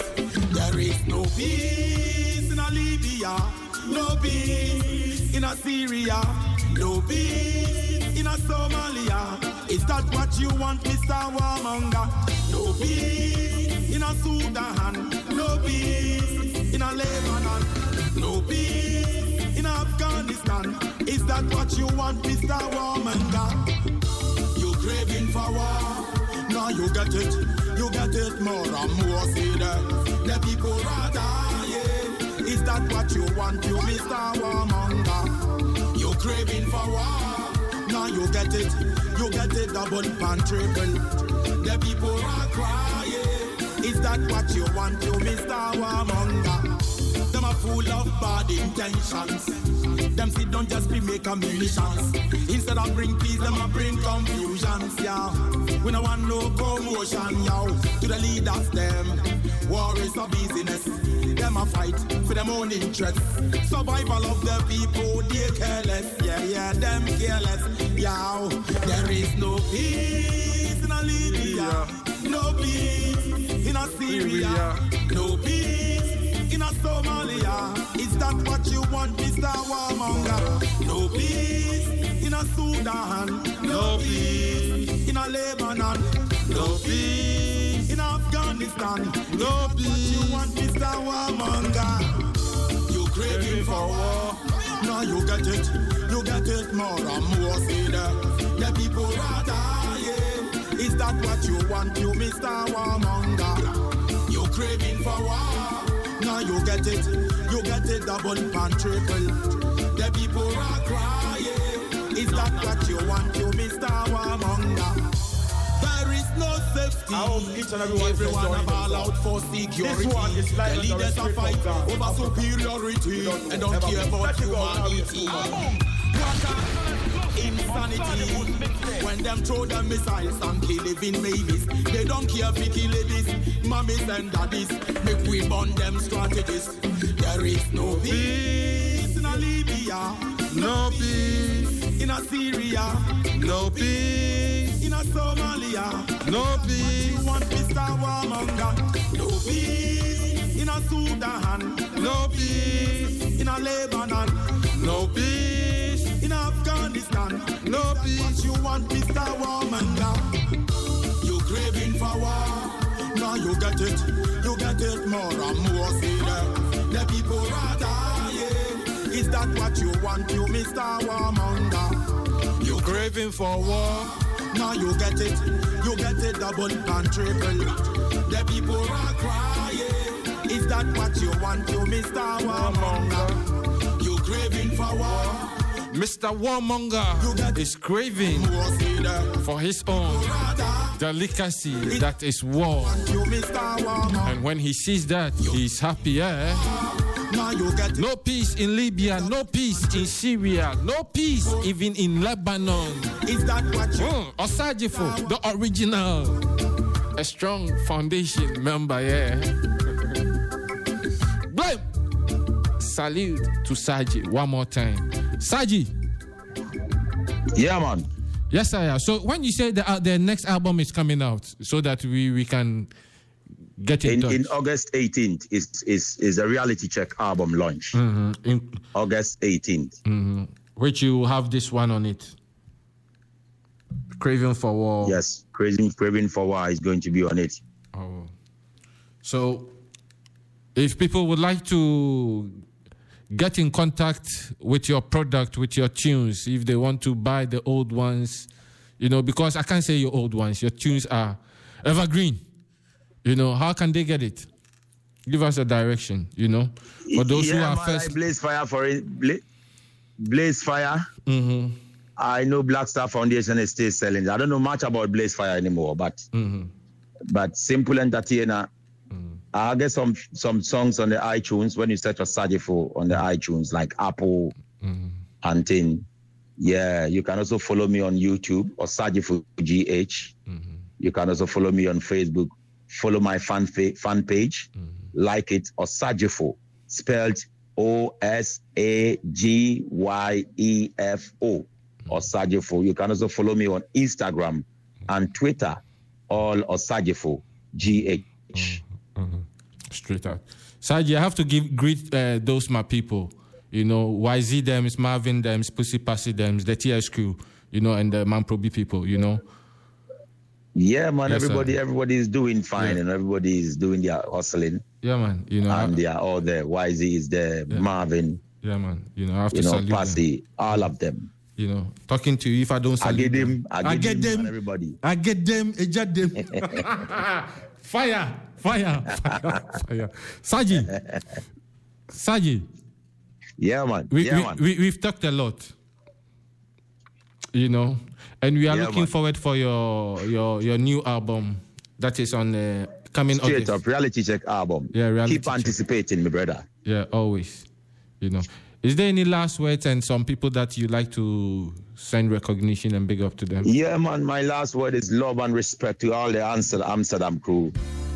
Speaker 3: There is no peace in Libya, no peace in Syria, no peace in Somalia. Is that what you want, Mr. Warmonger? No peace in a Sudan, no peace in a Lebanon, no peace in Afghanistan. Is that what you want, Mr. Warmonger? You craving for war? Now you get it, you get it more and more. See that the people are dying. Is that what you want, you Mr. Warmonger? You craving for war? Now you get it, you get it double and triple. The people are crying. Is that what you want, you Mr. Warmonger? Are full of bad intentions. Them sit down just be make a millions. Instead of bring peace, them a bring confusions, yeah. We no want no commotion, yo. To the leaders, them. War is a business. Them a fight for them own interests. Survival of the people, they careless. Yeah, yeah, them careless. Yo, there is no peace in a Libya. No peace in a Syria. No peace in a Somalia. Is that what you want, Mr. Warmonger? No peace in a Sudan. No peace in a Lebanon. No peace in Afghanistan. No peace. What you want, Mr. Warmonger? You craving for war? Now you get it. You get it more and more. See that the people are dying. Is that what you want, you Mr. Warmonger? You craving for war? Now you get it, you get it double and triple. The people are crying. Is that what you want, you Mr. Warmonger? There is no safety.
Speaker 1: I hope each and every one is
Speaker 3: Everyone a ball out for security.
Speaker 1: This one is live
Speaker 3: the leaders
Speaker 1: direct
Speaker 3: a fight
Speaker 1: straight from
Speaker 3: over superiority and don't care about
Speaker 1: Let you go, now we
Speaker 3: humanity.
Speaker 1: are
Speaker 3: insanity. When them throw them missiles and kill living babies, they don't care if kill ladies, mummies and daddies. Make we burn them strategies. There is no peace in a Libya, no peace in a Syria, no peace in a Somalia, no peace. You want Mr. Warmonger? No peace in a Sudan, no peace in a Lebanon, no peace Afghanistan, no peace. You want, Mr. Warmonger? You craving for war? Now you get it, you get it more and more. See that the people are dying. Is that what you want, you Mr. Warmonger? You craving for war? Now you get it, you get it double and triple. The people are crying. Is that what you want, you Mr. Warmonger? You craving for war?
Speaker 4: Mr. Warmonger is craving for his own delicacy that is war. And when he sees that, he's happy, eh? No peace in Libya, no peace in Syria, no peace even in Lebanon.
Speaker 3: Is that what you
Speaker 4: Mm, Osagyefo, the original. A strong foundation member, yeah. Blame. Salute to Saji one more time. Saji,
Speaker 2: Yeah, man.
Speaker 4: yes, I am. So when you say the, uh, the next album is coming out, so that we, we can get in,
Speaker 2: In,
Speaker 4: touch.
Speaker 2: in August 18th is is is a reality check album launch.
Speaker 4: Mhm. In-
Speaker 2: August 18th.
Speaker 4: which you have this one on it. Craving for War.
Speaker 2: Yes, Crazy Craving for War is going to be on it.
Speaker 4: Oh. So, if people would like to get in contact with your product, with your tunes, if they want to buy the old ones, you know, because I can't say your old ones, your tunes are evergreen. You know, how can they get it? Give us a direction, you know, for those
Speaker 2: yeah,
Speaker 4: who are
Speaker 2: man,
Speaker 4: first.
Speaker 2: I Blaze Fire for it. Bla- Blaze Fire.
Speaker 4: Mhm,
Speaker 2: I know Black Star Foundation is still selling. I don't know much about Blaze Fire anymore, but
Speaker 4: mhm.
Speaker 2: but Simple Entertainer. I get some some songs on the iTunes when you search for Sajifo on the iTunes, like Apple, and thing. Yeah, you can also follow me on YouTube or Sajifu GH.
Speaker 4: Mm-hmm.
Speaker 2: You can also follow me on Facebook. Follow my fan, fa- fan page,
Speaker 4: Mm-hmm.
Speaker 2: like it, or Sajifo, spelled O S A G Y E F O, or Sajifo. You can also follow me on Instagram and Twitter, all Osagyefo, G H.
Speaker 4: Straight out. Saji, I have to give greet uh, those my people. You know, YZ them, Marvin them, Pussy Passy them, the TS crew, you know, and the Mamprobi people, you know.
Speaker 2: Yeah, man,
Speaker 4: Yes, sir.
Speaker 2: everybody, everybody is doing fine
Speaker 4: Yeah.
Speaker 2: and everybody is doing their hustling.
Speaker 4: Yeah, man. You know,
Speaker 2: and
Speaker 4: I,
Speaker 2: they are all there. YZ is there, Marvin,
Speaker 4: yeah, man. You know, I have
Speaker 2: you know,
Speaker 4: salute them.
Speaker 2: Passy, all of them.
Speaker 4: You know, talking to you if I don't
Speaker 2: I get
Speaker 4: them.
Speaker 2: them, I
Speaker 4: I
Speaker 2: get,
Speaker 4: get
Speaker 2: them,
Speaker 4: them.
Speaker 2: everybody.
Speaker 4: I get them, I get them. fire, fire, fire, fire. Saji, Saji,
Speaker 2: Yeah, man.
Speaker 4: we,
Speaker 2: yeah,
Speaker 4: we,
Speaker 2: man.
Speaker 4: we, we've talked a lot, you know, and we are
Speaker 2: Yeah,
Speaker 4: looking
Speaker 2: man.
Speaker 4: forward for your your your new album that is on uh, coming
Speaker 2: Straight
Speaker 4: August.
Speaker 2: up, reality check album.
Speaker 4: Yeah, reality
Speaker 2: Keep
Speaker 4: check.
Speaker 2: anticipating, my brother.
Speaker 4: Yeah, always. You know, is there any last words and some people that you like to send recognition and big up to them?
Speaker 2: Yeah, man. My last word is love and respect to all the Amster- Amsterdam crew.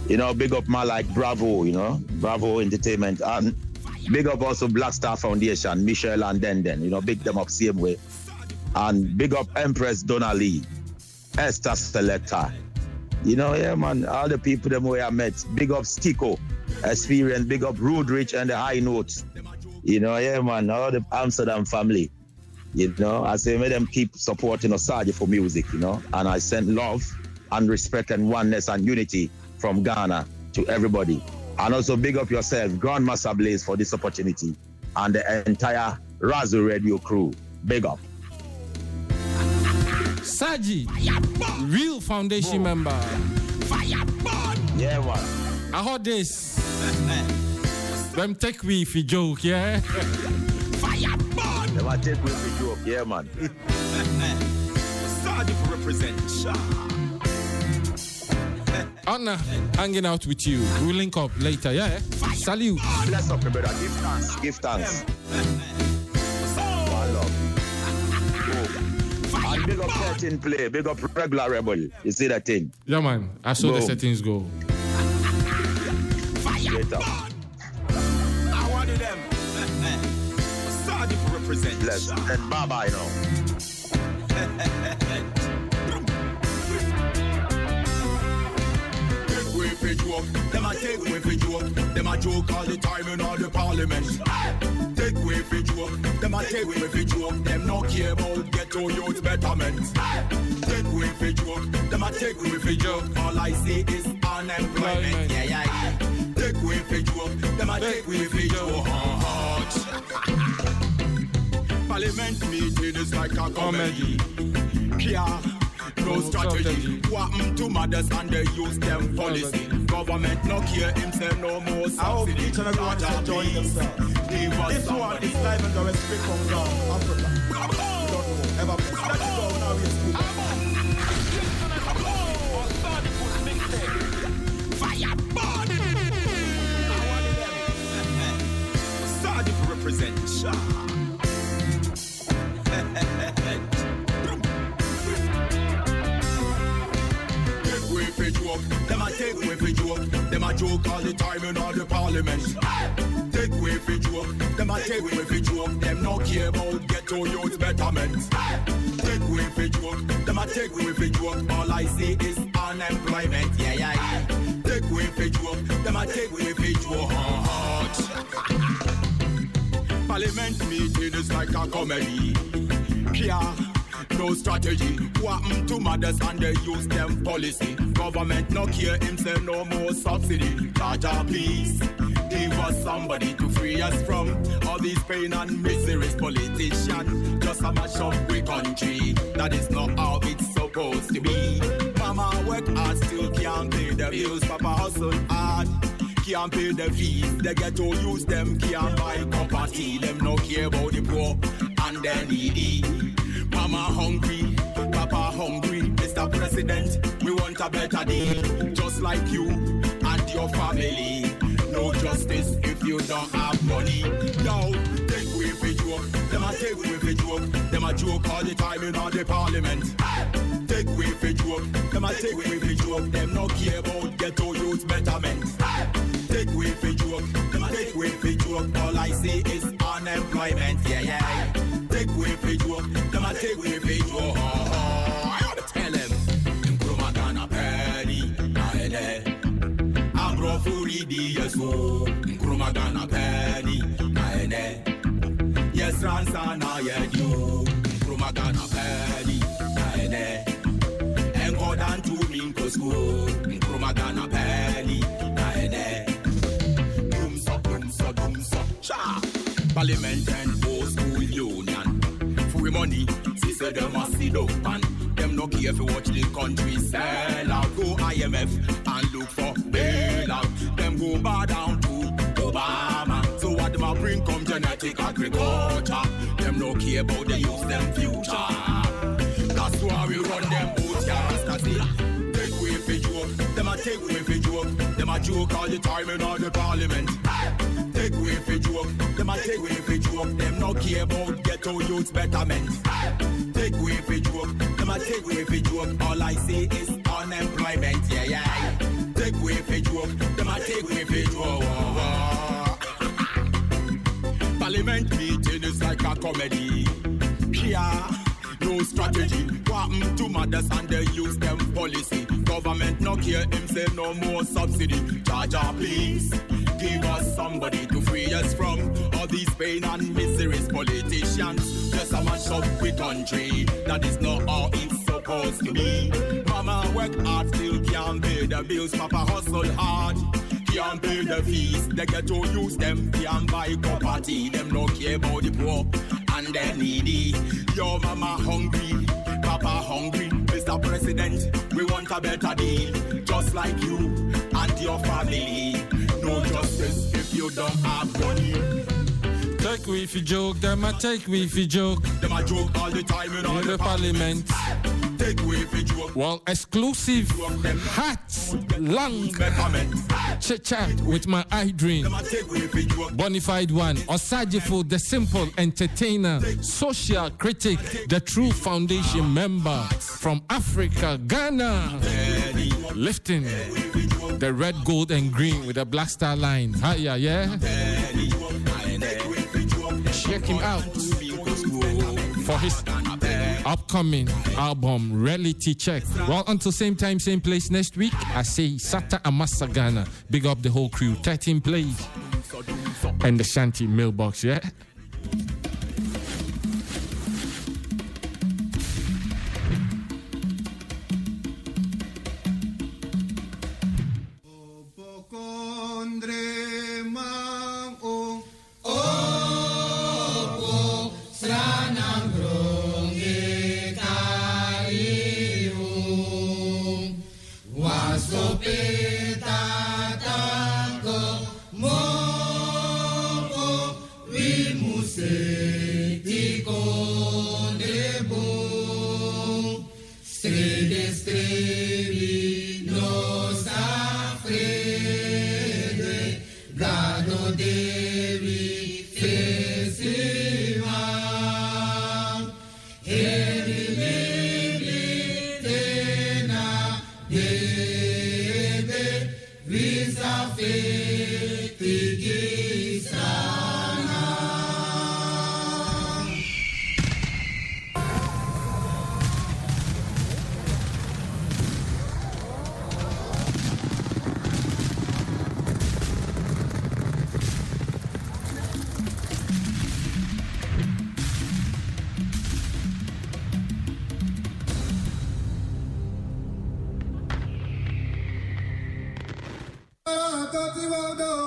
Speaker 2: You know, big up my like Bravo, you know, Bravo Entertainment. And big up also Black Star Foundation, Michelle and Denden. You know, big them up same way. And big up Empress Donnelly, Esther Selector. You know, yeah, man, all the people them way I met. Big up Stico, Experience, big up Rude Rich and the High Notes. You know, yeah, man, all the Amsterdam family. You know, I say, make them keep supporting Osaji for music, you know. And I send love and respect and oneness and unity from Ghana to everybody. And also big up yourself, Grandmaster Blaze, for this opportunity and the entire Razu Radio crew. Big up.
Speaker 4: Saji, real foundation member.
Speaker 2: Yeah, man.
Speaker 4: I heard this. Them take me if you joke, yeah?
Speaker 2: Never take with the joke. Yeah, man.
Speaker 3: Sorry for represent.
Speaker 4: Honor hanging out with you. We'll link up later, yeah? Salute.
Speaker 2: Bless up, my brother. Give thanks. Give thanks. One love. And big up 13 play. Big up regular rebel. You see that thing?
Speaker 4: Yeah, man. I saw the settings go.
Speaker 2: Straight
Speaker 3: represent.
Speaker 2: Bless. And bye bye now.
Speaker 3: Take away for joke. Them a take away for joke. Them a joke all the time in all the parliament. Take away for joke. Them a take away for joke. Them no care about ghetto youth betterment. Take away for joke. Them a take away for joke. All I see is unemployment. Yeah, yeah, yeah. Take away for joke. Them a take away for joke. Parliament meeting is like a comedy. Yeah. No strategy. What happened to mothers and they use them policy? Government no care himself no more
Speaker 5: I hope each and everyone is enjoying
Speaker 3: please,
Speaker 5: themselves. This one is live and direct straight from Ghana, Africa. Don't ever. Let it go now, school.
Speaker 3: Sorry for represent. Take away for joke. Them a joke all the time in all the parliament. Take away for joke. Them a take away for joke. Them no care about ghetto youth betterment. Take away for joke. Them a take away for joke. All I see is unemployment. Yeah, yeah, yeah. Take away for joke. Them a take away for joke. Parliament meeting is like a comedy. Yeah, no strategy. What happened to mothers and they use them policy? Government no care himself no more subsidy. Jaja, please. Give us somebody to free us from all these pain and miseries. Politician, just a mash up we country. That is not how it's supposed to be. Mama work hard, still can't pay the bills. Papa hustle hard can't pay the fees. They get to use them, can't buy tea. Them no care about the poor and the needy. Mama hungry, Papa hungry. Mr. President, we want a better deal. Just like you and your family. No justice if you don't have money. Yo, take away for joke. Them a take away for joke. Them a joke all the time in all the parliament. Take away for joke. Them a take away for joke. Them no care about ghetto youth betterment. Take away for joke. Them a take away for 3D, yes, mo, Krumagana Penny, Naene, yes, Ransa, Nayed, you, Krumagana Penny, Naene, and go down to Minko School, Krumagana Penny, Naene, Dumsa, Dumsa, Dumsa, Cha, Parliament and post School Union, free money, sister, them a sit up and them no care if you watch the country sell out. Go IMF and look for bail Go down to Obama. So what them a bring come genetic agriculture. Them no care about the youth, them future. That's why we run them out here, Rasta say. Take away for joke, them a take away for joke. Them a joke all the time in all the parliament. Take away for joke, them a take away for joke. Them no care about ghetto youth betterment. Take away for joke, them a take away for joke. All I see is unemployment. Yeah, yeah. Take away for them a take away for. Parliament meeting is like a comedy. Yeah, no strategy. What happened to mothers and they use them policy? Government no care him say no more subsidy. Charger, please give us somebody to free us from all these pain and miseries. Politicians just a mash up with country. That is not how it's supposed to be. Mama work hard, still can't pay the bills. Papa hustle hard. Can't pay the fees, they get to use them, can't buy property, them no care about the poor and the needy. Your mama hungry, papa hungry, Mr. President, we want a better deal, just like you and your family. No justice if you don't have money.
Speaker 4: Take we if you joke, them a take we if you joke.
Speaker 3: Them a joke all the time in all the
Speaker 4: the parliament.
Speaker 3: Take away if you joke,
Speaker 4: Well, exclusive hats, long chit chat with my eye dream.
Speaker 3: Them a take away if you joke,
Speaker 4: Bonified one, Osagyefo, the simple entertainer, social critic, the true foundation member from Africa, Ghana, lifting the red, gold, and green with a black star line. Hiya, yeah? Check him out for his upcoming album, Reality Check. Well, until same time, same place next week, I say Sata Amasa Ghana. Big up the whole crew. 13 plays and the Shanty mailbox, yeah?
Speaker 6: Before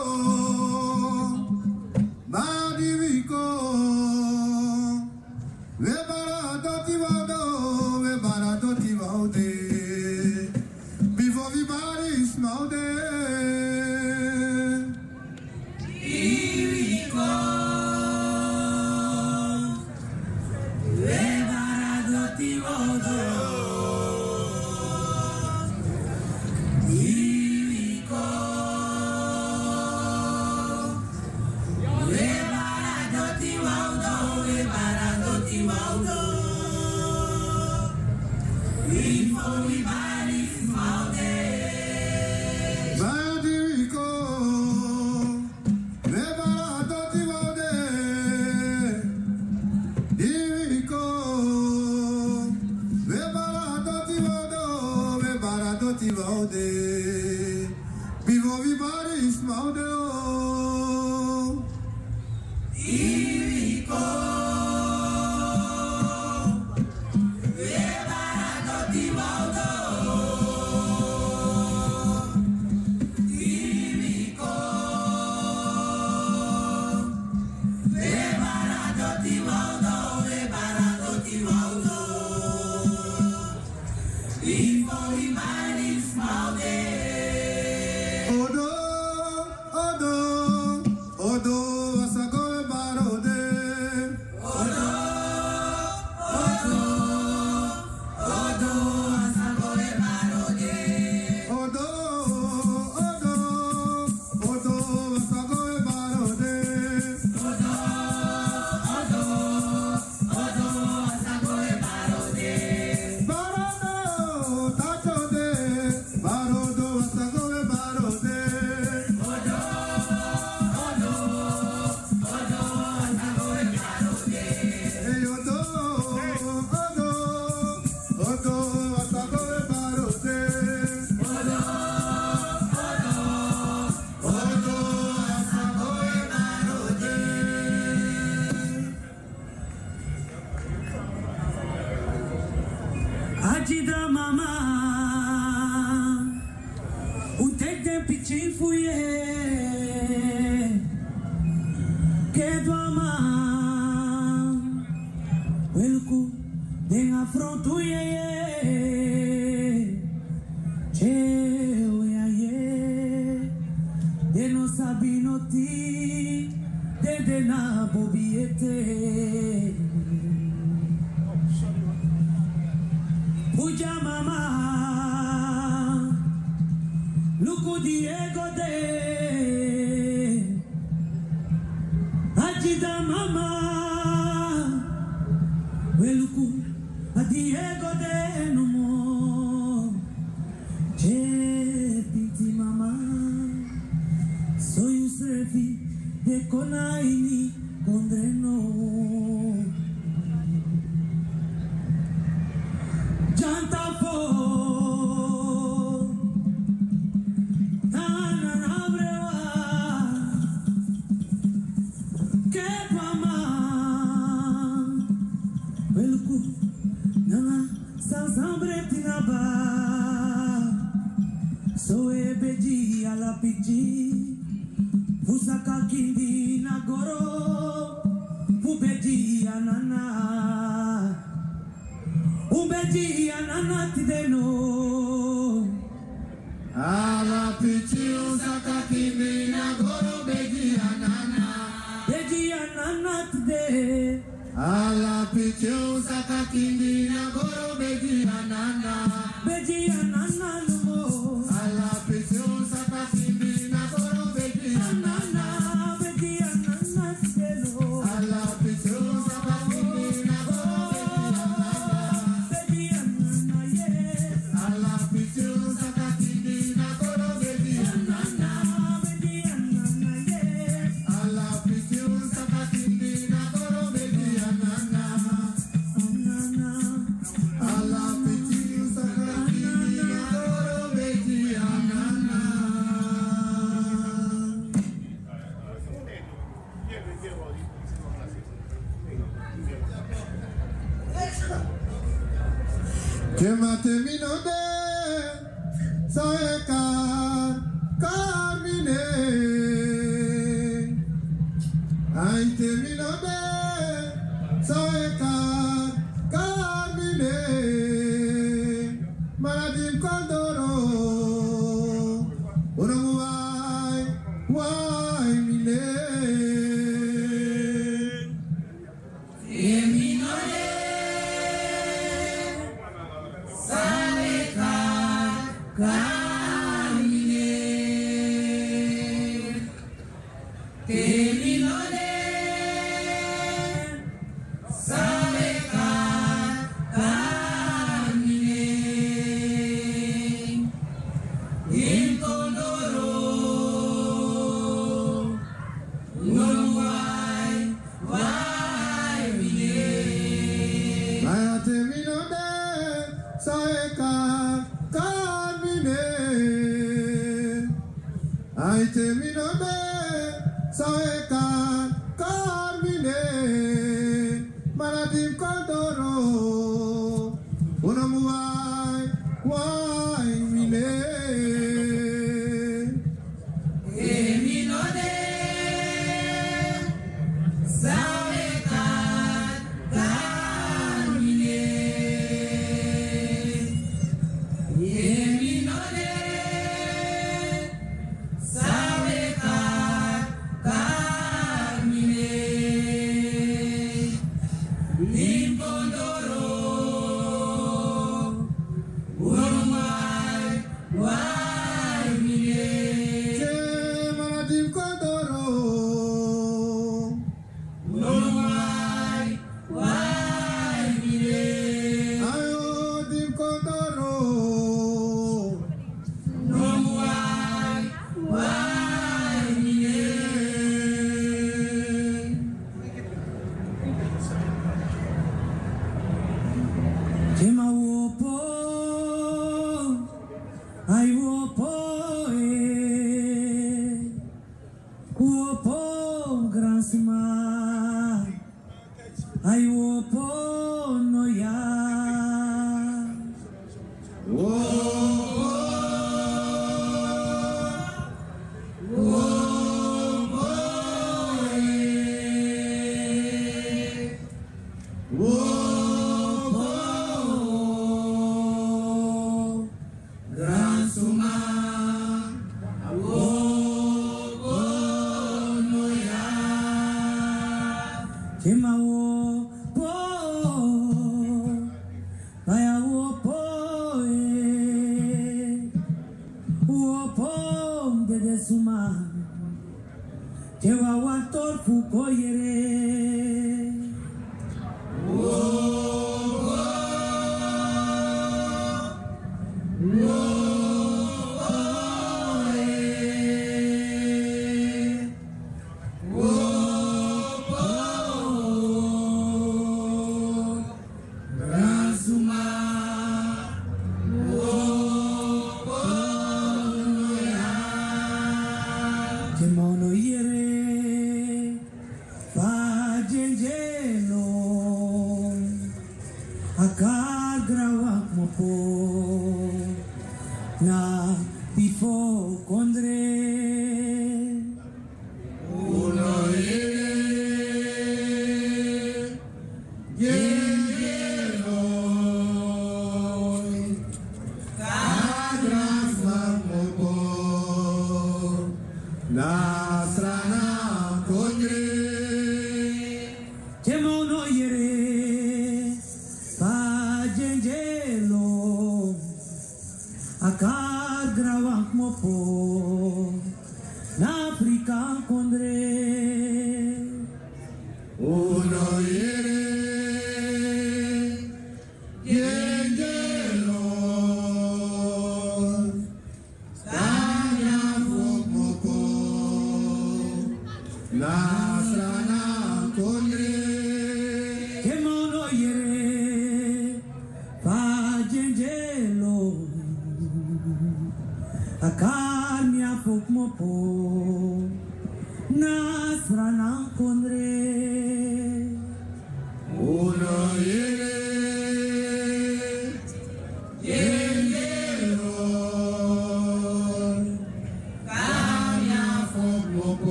Speaker 7: ai will e